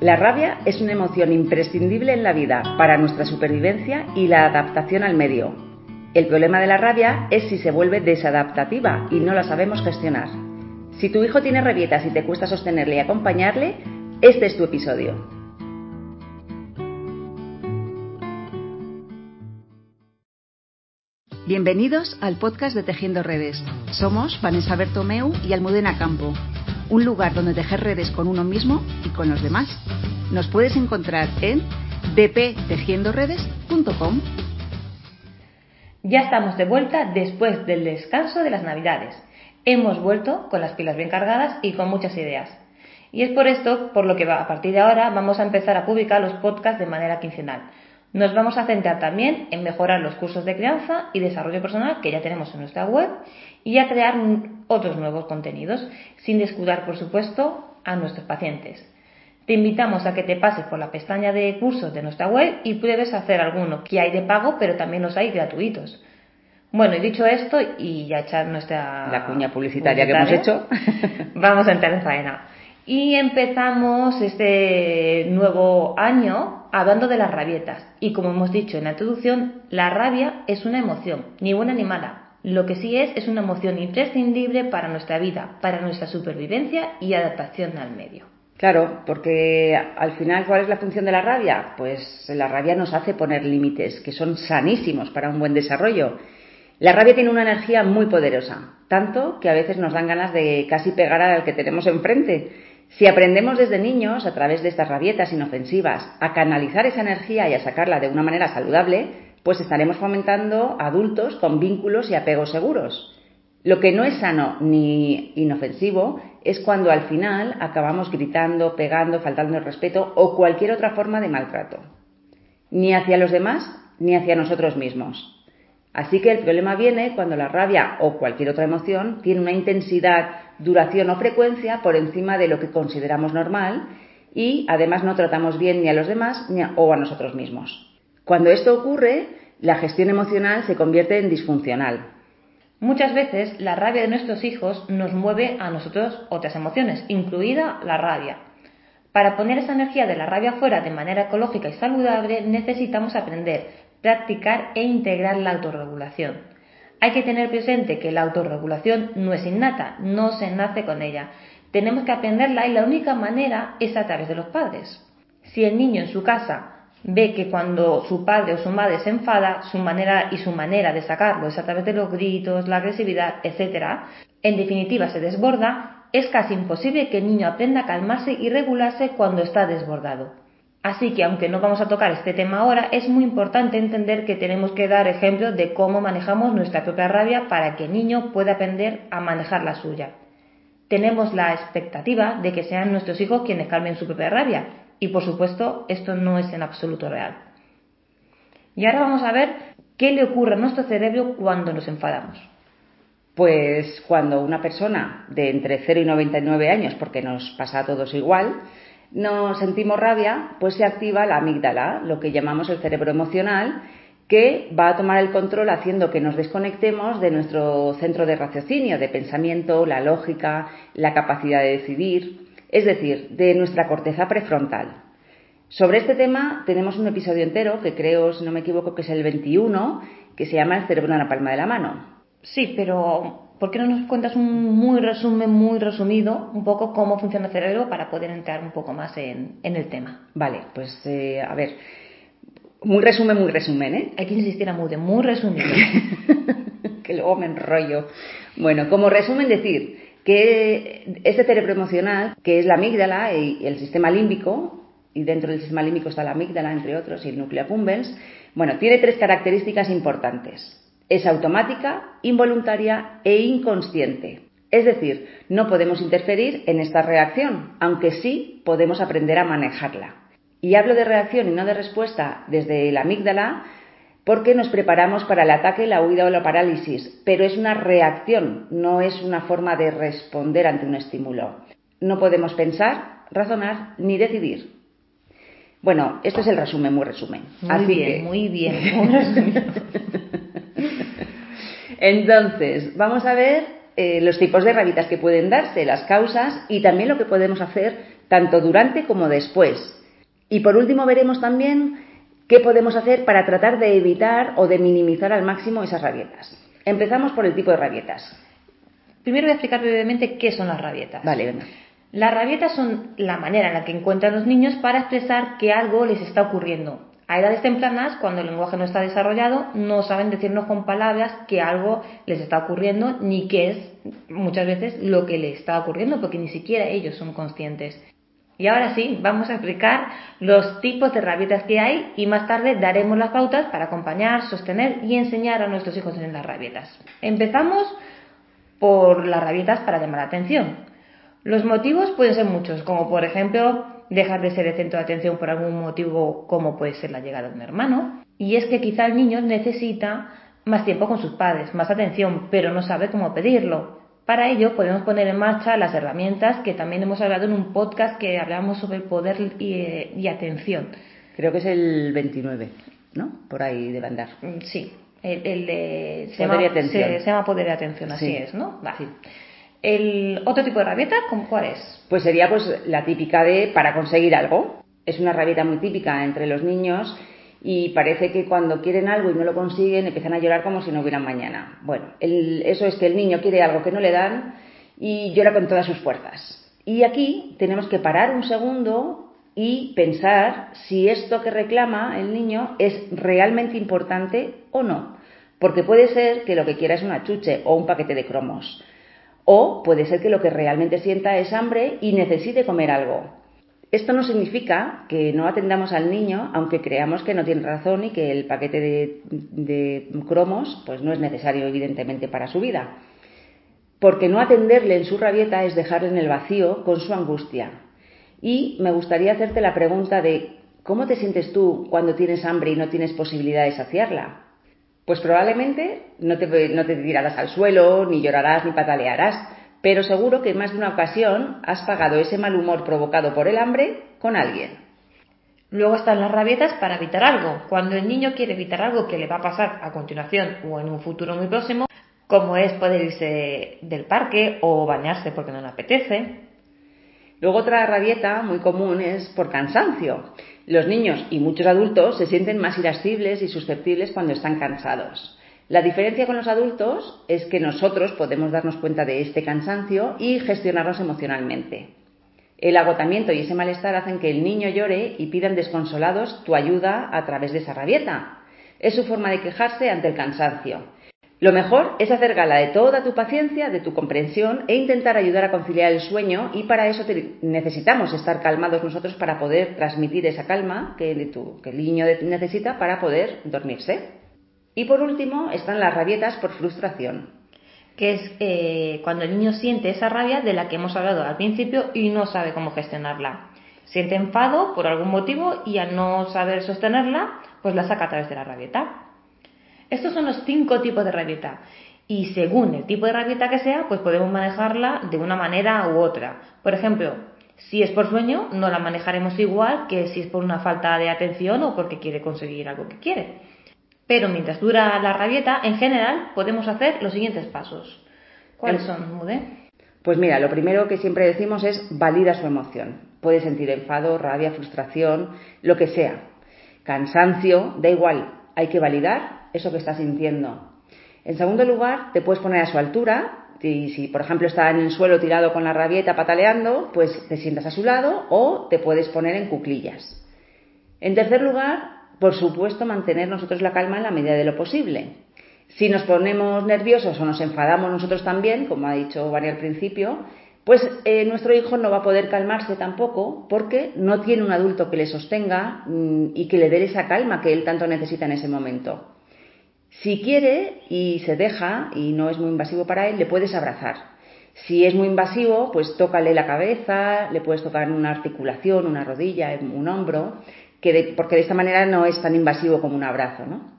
La rabia es una emoción imprescindible en la vida para nuestra supervivencia y la adaptación al medio. El problema de la rabia es si se vuelve desadaptativa y no la sabemos gestionar. Si tu hijo tiene rabietas y te cuesta sostenerle y acompañarle, este es tu episodio. Bienvenidos al podcast de Tejiendo Redes. Somos Vanessa Bertomeu y Almudena Campo un lugar donde tejer redes con uno mismo y con los demás. Nos puedes encontrar en dptejiendoredes.com. Ya estamos de vuelta después del descanso de las Navidades. Hemos vuelto con las pilas bien cargadas y con muchas ideas. Y es por esto por lo que a partir de ahora vamos a empezar a publicar los podcasts de manera quincenal. Nos vamos a centrar también en mejorar los cursos de crianza y desarrollo personal que ya tenemos en nuestra web y a crear otros nuevos contenidos, sin descuidar, por supuesto, a nuestros pacientes. Te invitamos a que te pases por la pestaña de cursos de nuestra web y pruebes hacer alguno, que hay de pago, pero también los hay gratuitos. Bueno, y dicho esto, y ya echar nuestra... La cuña publicitaria, que hemos hecho. vamos a entrar en faena. Y empezamos este nuevo año hablando de las rabietas. Y como hemos dicho en la introducción, la rabia es una emoción, ni buena ni mala, lo que sí es es una emoción imprescindible para nuestra vida, para nuestra supervivencia y adaptación al medio. Claro, porque al final, ¿cuál es la función de la rabia? Pues la rabia nos hace poner límites que son sanísimos para un buen desarrollo. La rabia tiene una energía muy poderosa, tanto que a veces nos dan ganas de casi pegar al que tenemos enfrente. Si aprendemos desde niños, a través de estas rabietas inofensivas, a canalizar esa energía y a sacarla de una manera saludable, pues estaremos fomentando adultos con vínculos y apegos seguros. Lo que no es sano ni inofensivo es cuando al final acabamos gritando, pegando, faltando el respeto o cualquier otra forma de maltrato. Ni hacia los demás ni hacia nosotros mismos. Así que el problema viene cuando la rabia o cualquier otra emoción tiene una intensidad, duración o frecuencia por encima de lo que consideramos normal y además no tratamos bien ni a los demás ni a nosotros mismos. Cuando esto ocurre, la gestión emocional se convierte en disfuncional. Muchas veces la rabia de nuestros hijos nos mueve a nosotros otras emociones, incluida la rabia. Para poner esa energía de la rabia fuera de manera ecológica y saludable necesitamos aprender, practicar e integrar la autorregulación. Hay que tener presente que la autorregulación no es innata, no se nace con ella. Tenemos que aprenderla y la única manera es a través de los padres. Si el niño en su casa ve que cuando su padre o su madre se enfada, su manera y su manera de sacarlo es a través de los gritos, la agresividad, etc., en definitiva se desborda, es casi imposible que el niño aprenda a calmarse y regularse cuando está desbordado. Así que aunque no vamos a tocar este tema ahora, es muy importante entender que tenemos que dar ejemplos de cómo manejamos nuestra propia rabia para que el niño pueda aprender a manejar la suya. Tenemos la expectativa de que sean nuestros hijos quienes calmen su propia rabia, y por supuesto, esto no es en absoluto real. Y ahora vamos a ver qué le ocurre a nuestro cerebro cuando nos enfadamos. Pues cuando una persona de entre 0 y 99 años, porque nos pasa a todos igual, nos sentimos rabia, pues se activa la amígdala, lo que llamamos el cerebro emocional, que va a tomar el control haciendo que nos desconectemos de nuestro centro de raciocinio, de pensamiento, la lógica, la capacidad de decidir es decir, de nuestra corteza prefrontal. Sobre este tema tenemos un episodio entero que creo, si no me equivoco, que es el 21, que se llama El cerebro en la palma de la mano. Sí, pero ¿por qué no nos cuentas un muy resumen, muy resumido, un poco cómo funciona el cerebro para poder entrar un poco más en, el tema? Vale, pues eh, a ver, muy resumen, muy resumen, ¿eh? Hay que insistir a muy, muy resumido. que luego me enrollo. Bueno, como resumen decir que este cerebro emocional, que es la amígdala y el sistema límbico, y dentro del sistema límbico está la amígdala, entre otros, y el núcleo accumbens, bueno, tiene tres características importantes. Es automática, involuntaria e inconsciente. Es decir, no podemos interferir en esta reacción, aunque sí podemos aprender a manejarla. Y hablo de reacción y no de respuesta desde la amígdala porque nos preparamos para el ataque, la huida o la parálisis, pero es una reacción, no es una forma de responder ante un estímulo. No podemos pensar, razonar ni decidir. Bueno, esto es el resumen, muy resumen. Muy bien, muy bien. Entonces, vamos a ver eh, los tipos de rabietas que pueden darse, las causas y también lo que podemos hacer tanto durante como después. Y por último veremos también qué podemos hacer para tratar de evitar o de minimizar al máximo esas rabietas. Empezamos por el tipo de rabietas. Primero voy a explicar brevemente qué son las rabietas. Vale, venga. Las rabietas son la manera en la que encuentran los niños para expresar que algo les está ocurriendo. A edades tempranas, cuando el lenguaje no está desarrollado, no saben decirnos con palabras que algo les está ocurriendo ni qué es muchas veces lo que les está ocurriendo, porque ni siquiera ellos son conscientes. Y ahora sí, vamos a explicar los tipos de rabietas que hay y más tarde daremos las pautas para acompañar, sostener y enseñar a nuestros hijos en las rabietas. Empezamos por las rabietas para llamar la atención. Los motivos pueden ser muchos, como por ejemplo dejar de ser el centro de atención por algún motivo como puede ser la llegada de un hermano. Y es que quizá el niño necesita más tiempo con sus padres, más atención, pero no sabe cómo pedirlo. Para ello podemos poner en marcha las herramientas que también hemos hablado en un podcast que hablamos sobre el poder y, atención. Creo que es el 29, ¿no? Por ahí debe andar. Mm, sí, el, de... Se poder llama, y atención. Se, llama poder y atención, así es, ¿no? Sí. El otro tipo de rabieta, ¿cuál es? Pues sería pues la típica de para conseguir algo. Es una rabieta muy típica entre los niños y parece que cuando quieren algo y no lo consiguen empiezan a llorar como si no hubieran mañana. Bueno, eso es que el niño quiere algo que no le dan y llora con todas sus fuerzas. Y aquí tenemos que parar un segundo y pensar si esto que reclama el niño es realmente importante o no. Porque puede ser que lo que quiera es una chuche o un paquete de cromos. O puede ser que lo que realmente sienta es hambre y necesite comer algo. Esto no significa que no atendamos al niño, aunque creamos que no tiene razón y que el paquete de, cromos pues no es necesario, evidentemente, para su vida. Porque no atenderle en su rabieta es dejarle en el vacío con su angustia. Y me gustaría hacerte la pregunta de ¿cómo te sientes tú cuando tienes hambre y no tienes posibilidad de saciarla? Pues probablemente no te, no te tirarás al suelo, ni llorarás, ni patalearás, pero seguro que en más de una ocasión has pagado ese mal humor provocado por el hambre con alguien. Luego están las rabietas para evitar algo. Cuando el niño quiere evitar algo que le va a pasar a continuación o en un futuro muy próximo, como es poder irse del parque o bañarse porque no le apetece. Luego otra rabieta muy común es por cansancio. Los niños y muchos adultos se sienten más irascibles y susceptibles cuando están cansados. La diferencia con los adultos es que nosotros podemos darnos cuenta de este cansancio y gestionarnos emocionalmente. El agotamiento y ese malestar hacen que el niño llore y pidan desconsolados tu ayuda a través de esa rabieta. Es su forma de quejarse ante el cansancio. Lo mejor es hacer gala de toda tu paciencia, de tu comprensión e intentar ayudar a conciliar el sueño y para eso necesitamos estar calmados nosotros para poder transmitir esa calma que, el niño necesita para poder dormirse. Y por último están las rabietas por frustración. Que es eh, cuando el niño siente esa rabia de la que hemos hablado al principio y no sabe cómo gestionarla. Siente enfado por algún motivo y al no saber sostenerla, pues la saca a través de la rabieta. Estos son los cinco tipos de rabieta. Y según el tipo de rabieta que sea, pues podemos manejarla de una manera u otra. Por ejemplo, si es por sueño, no la manejaremos igual que si es por una falta de atención o porque quiere conseguir algo que quiere. Pero mientras dura la rabieta, en general podemos hacer los siguientes pasos. ¿Cuáles son, Mude? Pues mira, lo primero que siempre decimos es valida su emoción. Puede sentir enfado, rabia, frustración, lo que sea. Cansancio, da igual, hay que validar eso que está sintiendo. En segundo lugar, te puedes poner a su altura y si, por ejemplo, está en el suelo tirado con la rabieta pataleando, pues te sientas a su lado o te puedes poner en cuclillas. En tercer lugar, por supuesto, mantener nosotros la calma en la medida de lo posible. Si nos ponemos nerviosos o nos enfadamos nosotros también, como ha dicho María al principio, pues eh, nuestro hijo no va a poder calmarse tampoco porque no tiene un adulto que le sostenga mm, y que le dé esa calma que él tanto necesita en ese momento. Si quiere y se deja y no es muy invasivo para él, le puedes abrazar. Si es muy invasivo, pues tócale la cabeza, le puedes tocar una articulación, una rodilla, un hombro, porque de esta manera no es tan invasivo como un abrazo. ¿no?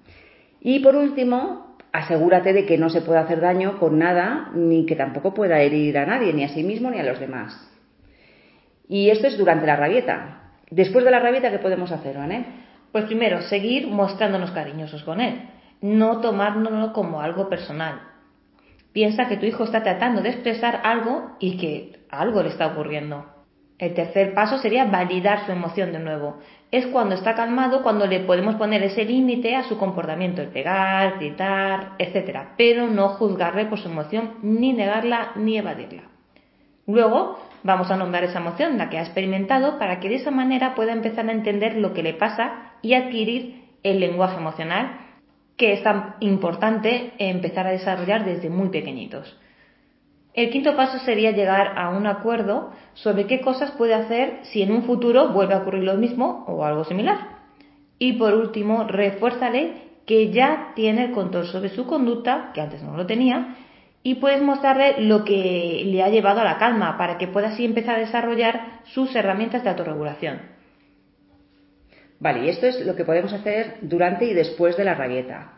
Y por último, asegúrate de que no se pueda hacer daño con nada, ni que tampoco pueda herir a nadie, ni a sí mismo ni a los demás. Y esto es durante la rabieta. Después de la rabieta, ¿qué podemos hacer, Vané? Pues primero, seguir mostrándonos cariñosos con él no tomárnoslo como algo personal. Piensa que tu hijo está tratando de expresar algo y que algo le está ocurriendo. El tercer paso sería validar su emoción de nuevo. Es cuando está calmado cuando le podemos poner ese límite a su comportamiento, el pegar, gritar, etc. Pero no juzgarle por su emoción, ni negarla, ni evadirla. Luego vamos a nombrar esa emoción, la que ha experimentado, para que de esa manera pueda empezar a entender lo que le pasa y adquirir el lenguaje emocional que es tan importante empezar a desarrollar desde muy pequeñitos. El quinto paso sería llegar a un acuerdo sobre qué cosas puede hacer si en un futuro vuelve a ocurrir lo mismo o algo similar. Y por último, refuérzale que ya tiene el control sobre su conducta, que antes no lo tenía, y puedes mostrarle lo que le ha llevado a la calma para que pueda así empezar a desarrollar sus herramientas de autorregulación. Vale, y esto es lo que podemos hacer durante y después de la rabieta.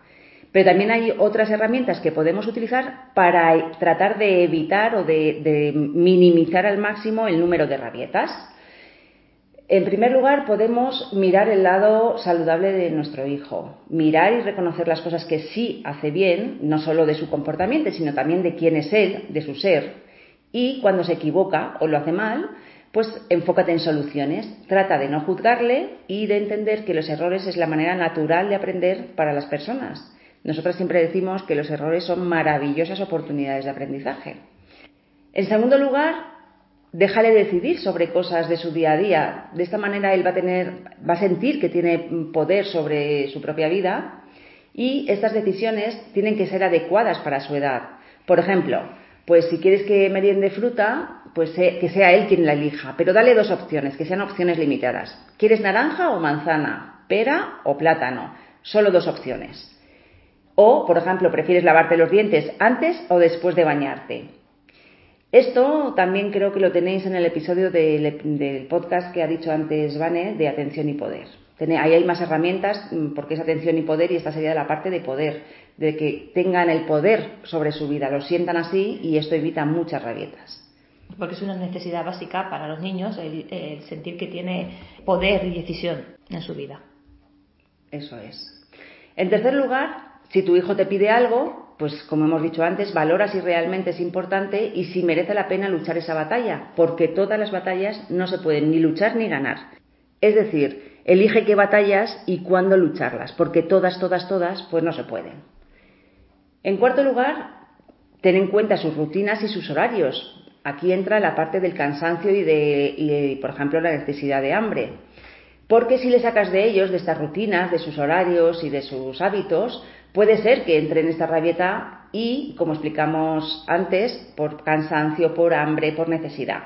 Pero también hay otras herramientas que podemos utilizar para tratar de evitar o de, minimizar al máximo el número de rabietas. En primer lugar, podemos mirar el lado saludable de nuestro hijo, mirar y reconocer las cosas que sí hace bien, no solo de su comportamiento, sino también de quién es él, de su ser. Y cuando se equivoca o lo hace mal, pues enfócate en soluciones, trata de no juzgarle y de entender que los errores es la manera natural de aprender para las personas. Nosotras siempre decimos que los errores son maravillosas oportunidades de aprendizaje. En segundo lugar, déjale decidir sobre cosas de su día a día. De esta manera él va a tener, va a sentir que tiene poder sobre su propia vida y estas decisiones tienen que ser adecuadas para su edad. Por ejemplo, pues si quieres que meriende fruta, pues que sea él quien la elija, pero dale dos opciones, que sean opciones limitadas. ¿Quieres naranja o manzana? ¿Pera o plátano? Solo dos opciones. O, por ejemplo, prefieres lavarte los dientes antes o después de bañarte. Esto también creo que lo tenéis en el episodio del, podcast que ha dicho antes Vane de atención y poder. Ahí hay más herramientas mm, porque es atención y poder y esta sería la parte de poder, de que tengan el poder sobre su vida, lo sientan así y esto evita muchas rabietas. Porque es una necesidad básica para los niños el sentir que tiene poder y decisión en su vida. Eso es. En tercer lugar, si tu hijo te pide algo, pues como hemos dicho antes, valora si realmente es importante y si merece la pena luchar esa batalla, porque todas las batallas no se pueden ni luchar ni ganar. Es decir, elige qué batallas y cuándo lucharlas, porque todas, todas, todas, pues no se pueden. En cuarto lugar, ten en cuenta sus rutinas y sus horarios. Aquí entra la parte del cansancio y de, y por ejemplo, la necesidad de hambre. Porque si le sacas de ellos, de estas rutinas, de sus horarios y de sus hábitos, Puede ser que entre en esta rabieta y, como explicamos antes, por cansancio, por hambre, por necesidad.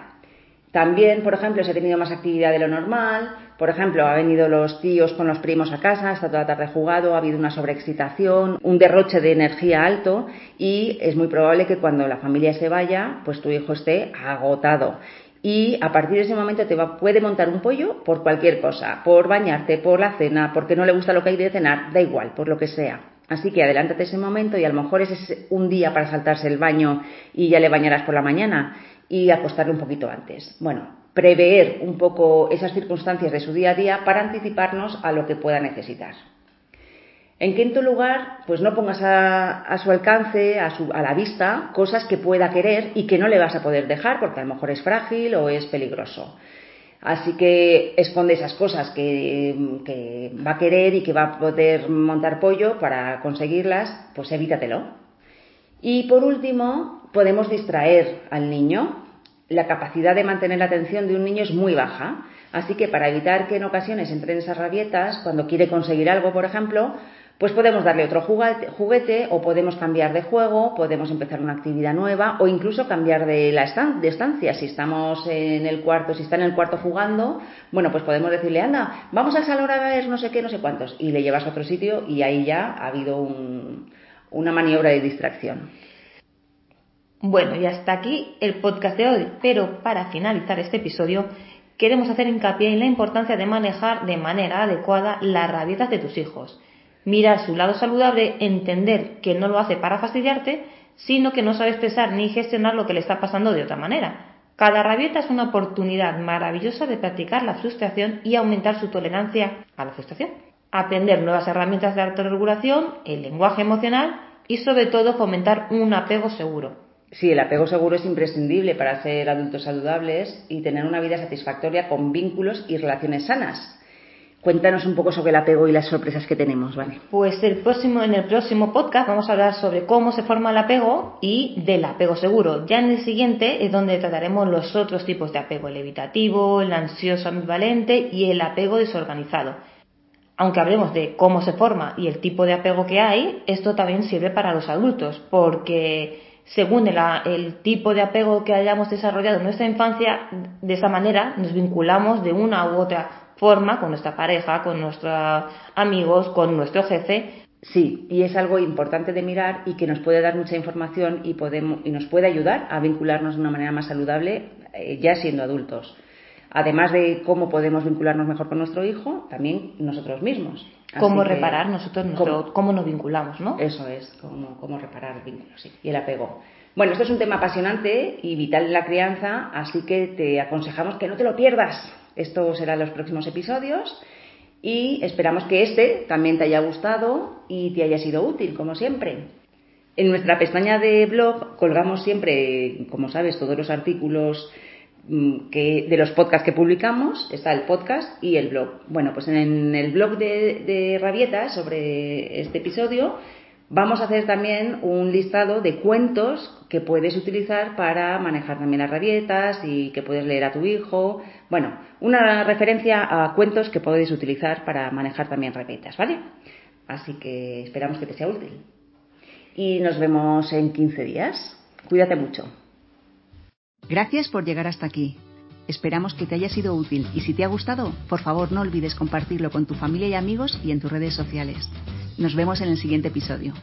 También, por ejemplo, se ha tenido más actividad de lo normal, por ejemplo, ha venido los tíos con los primos a casa, está toda la tarde jugado, ha habido una sobreexcitación, un derroche de energía alto y es muy probable que cuando la familia se vaya, pues tu hijo esté agotado. Y a partir de ese momento te puede montar un pollo por cualquier cosa, por bañarte, por la cena, porque no le gusta lo que hay de cenar, da igual, por lo que sea. Así que adelántate ese momento y a lo mejor ese es un día para saltarse el baño y ya le bañarás por la mañana y acostarle un poquito antes. Bueno, prever un poco esas circunstancias de su día a día para anticiparnos a lo que pueda necesitar. En quinto lugar, pues no pongas a, su alcance, a, a la vista, cosas que pueda querer y que no le vas a poder dejar porque a lo mejor es frágil o es peligroso. Así que esconde esas cosas que, va a querer y que va a poder montar pollo para conseguirlas, pues evítatelo. Y por último, podemos distraer al niño. La capacidad de mantener la atención de un niño es muy baja. Así que para evitar que en ocasiones entren esas rabietas, cuando quiere conseguir algo, por ejemplo, pues podemos darle otro juguete o podemos cambiar de juego, podemos empezar una actividad nueva o incluso cambiar de, la estancia. Si estamos en el cuarto, si está en el cuarto jugando, bueno, pues podemos decirle, anda, vamos al salón a ver no sé qué, no sé cuántos, y le llevas a otro sitio y ahí ya ha habido una maniobra de distracción. Bueno, y hasta aquí el podcast de hoy, pero para finalizar este episodio queremos hacer hincapié en la importancia de manejar de manera adecuada las rabietas de tus hijos mirar su lado saludable, entender que no lo hace para fastidiarte, sino que no sabe expresar ni gestionar lo que le está pasando de otra manera. Cada rabieta es una oportunidad maravillosa de practicar la frustración y aumentar su tolerancia a la frustración. Aprender nuevas herramientas de autorregulación, el lenguaje emocional y sobre todo fomentar un apego seguro. Sí, el apego seguro es imprescindible para ser adultos saludables y tener una vida satisfactoria con vínculos y relaciones sanas. Cuéntanos un poco sobre el apego y las sorpresas que tenemos, ¿vale? Pues el próximo, en el próximo podcast vamos a hablar sobre cómo se forma el apego y del apego seguro. Ya en el siguiente es donde trataremos los otros tipos de apego, el evitativo, el ansioso ambivalente y el apego desorganizado. Aunque hablemos de cómo se forma y el tipo de apego que hay, esto también sirve para los adultos, porque según el, el, tipo de apego que hayamos desarrollado en nuestra infancia, de esa manera nos vinculamos de una u otra forma con nuestra pareja, con nuestros amigos, con nuestro jefe. Sí, y es algo importante de mirar y que nos puede dar mucha información y, podemos, y nos puede ayudar a vincularnos de una manera más saludable eh, ya siendo adultos. Además de cómo podemos vincularnos mejor con nuestro hijo, también nosotros mismos. cómo reparar nosotros, cómo, nos vinculamos, ¿no? Eso es, cómo, cómo reparar el vínculo, sí, y el apego. Bueno, esto es un tema apasionante y vital en la crianza, así que te aconsejamos que no te lo pierdas. Esto será en los próximos episodios y esperamos que este también te haya gustado y te haya sido útil, como siempre. En nuestra pestaña de blog colgamos siempre, como sabes, todos los artículos mm, de los podcasts que publicamos, está el podcast y el blog. Bueno, pues en el blog de, de Rabietas sobre este episodio Vamos a hacer también un listado de cuentos que puedes utilizar para manejar también las rabietas y que puedes leer a tu hijo. Bueno, una referencia a cuentos que puedes utilizar para manejar también rabietas, ¿vale? Así que esperamos que te sea útil. Y nos vemos en 15 días. Cuídate mucho. Gracias por llegar hasta aquí. Esperamos que te haya sido útil y si te ha gustado, por favor no olvides compartirlo con tu familia y amigos y en tus redes sociales. Nos vemos en el siguiente episodio.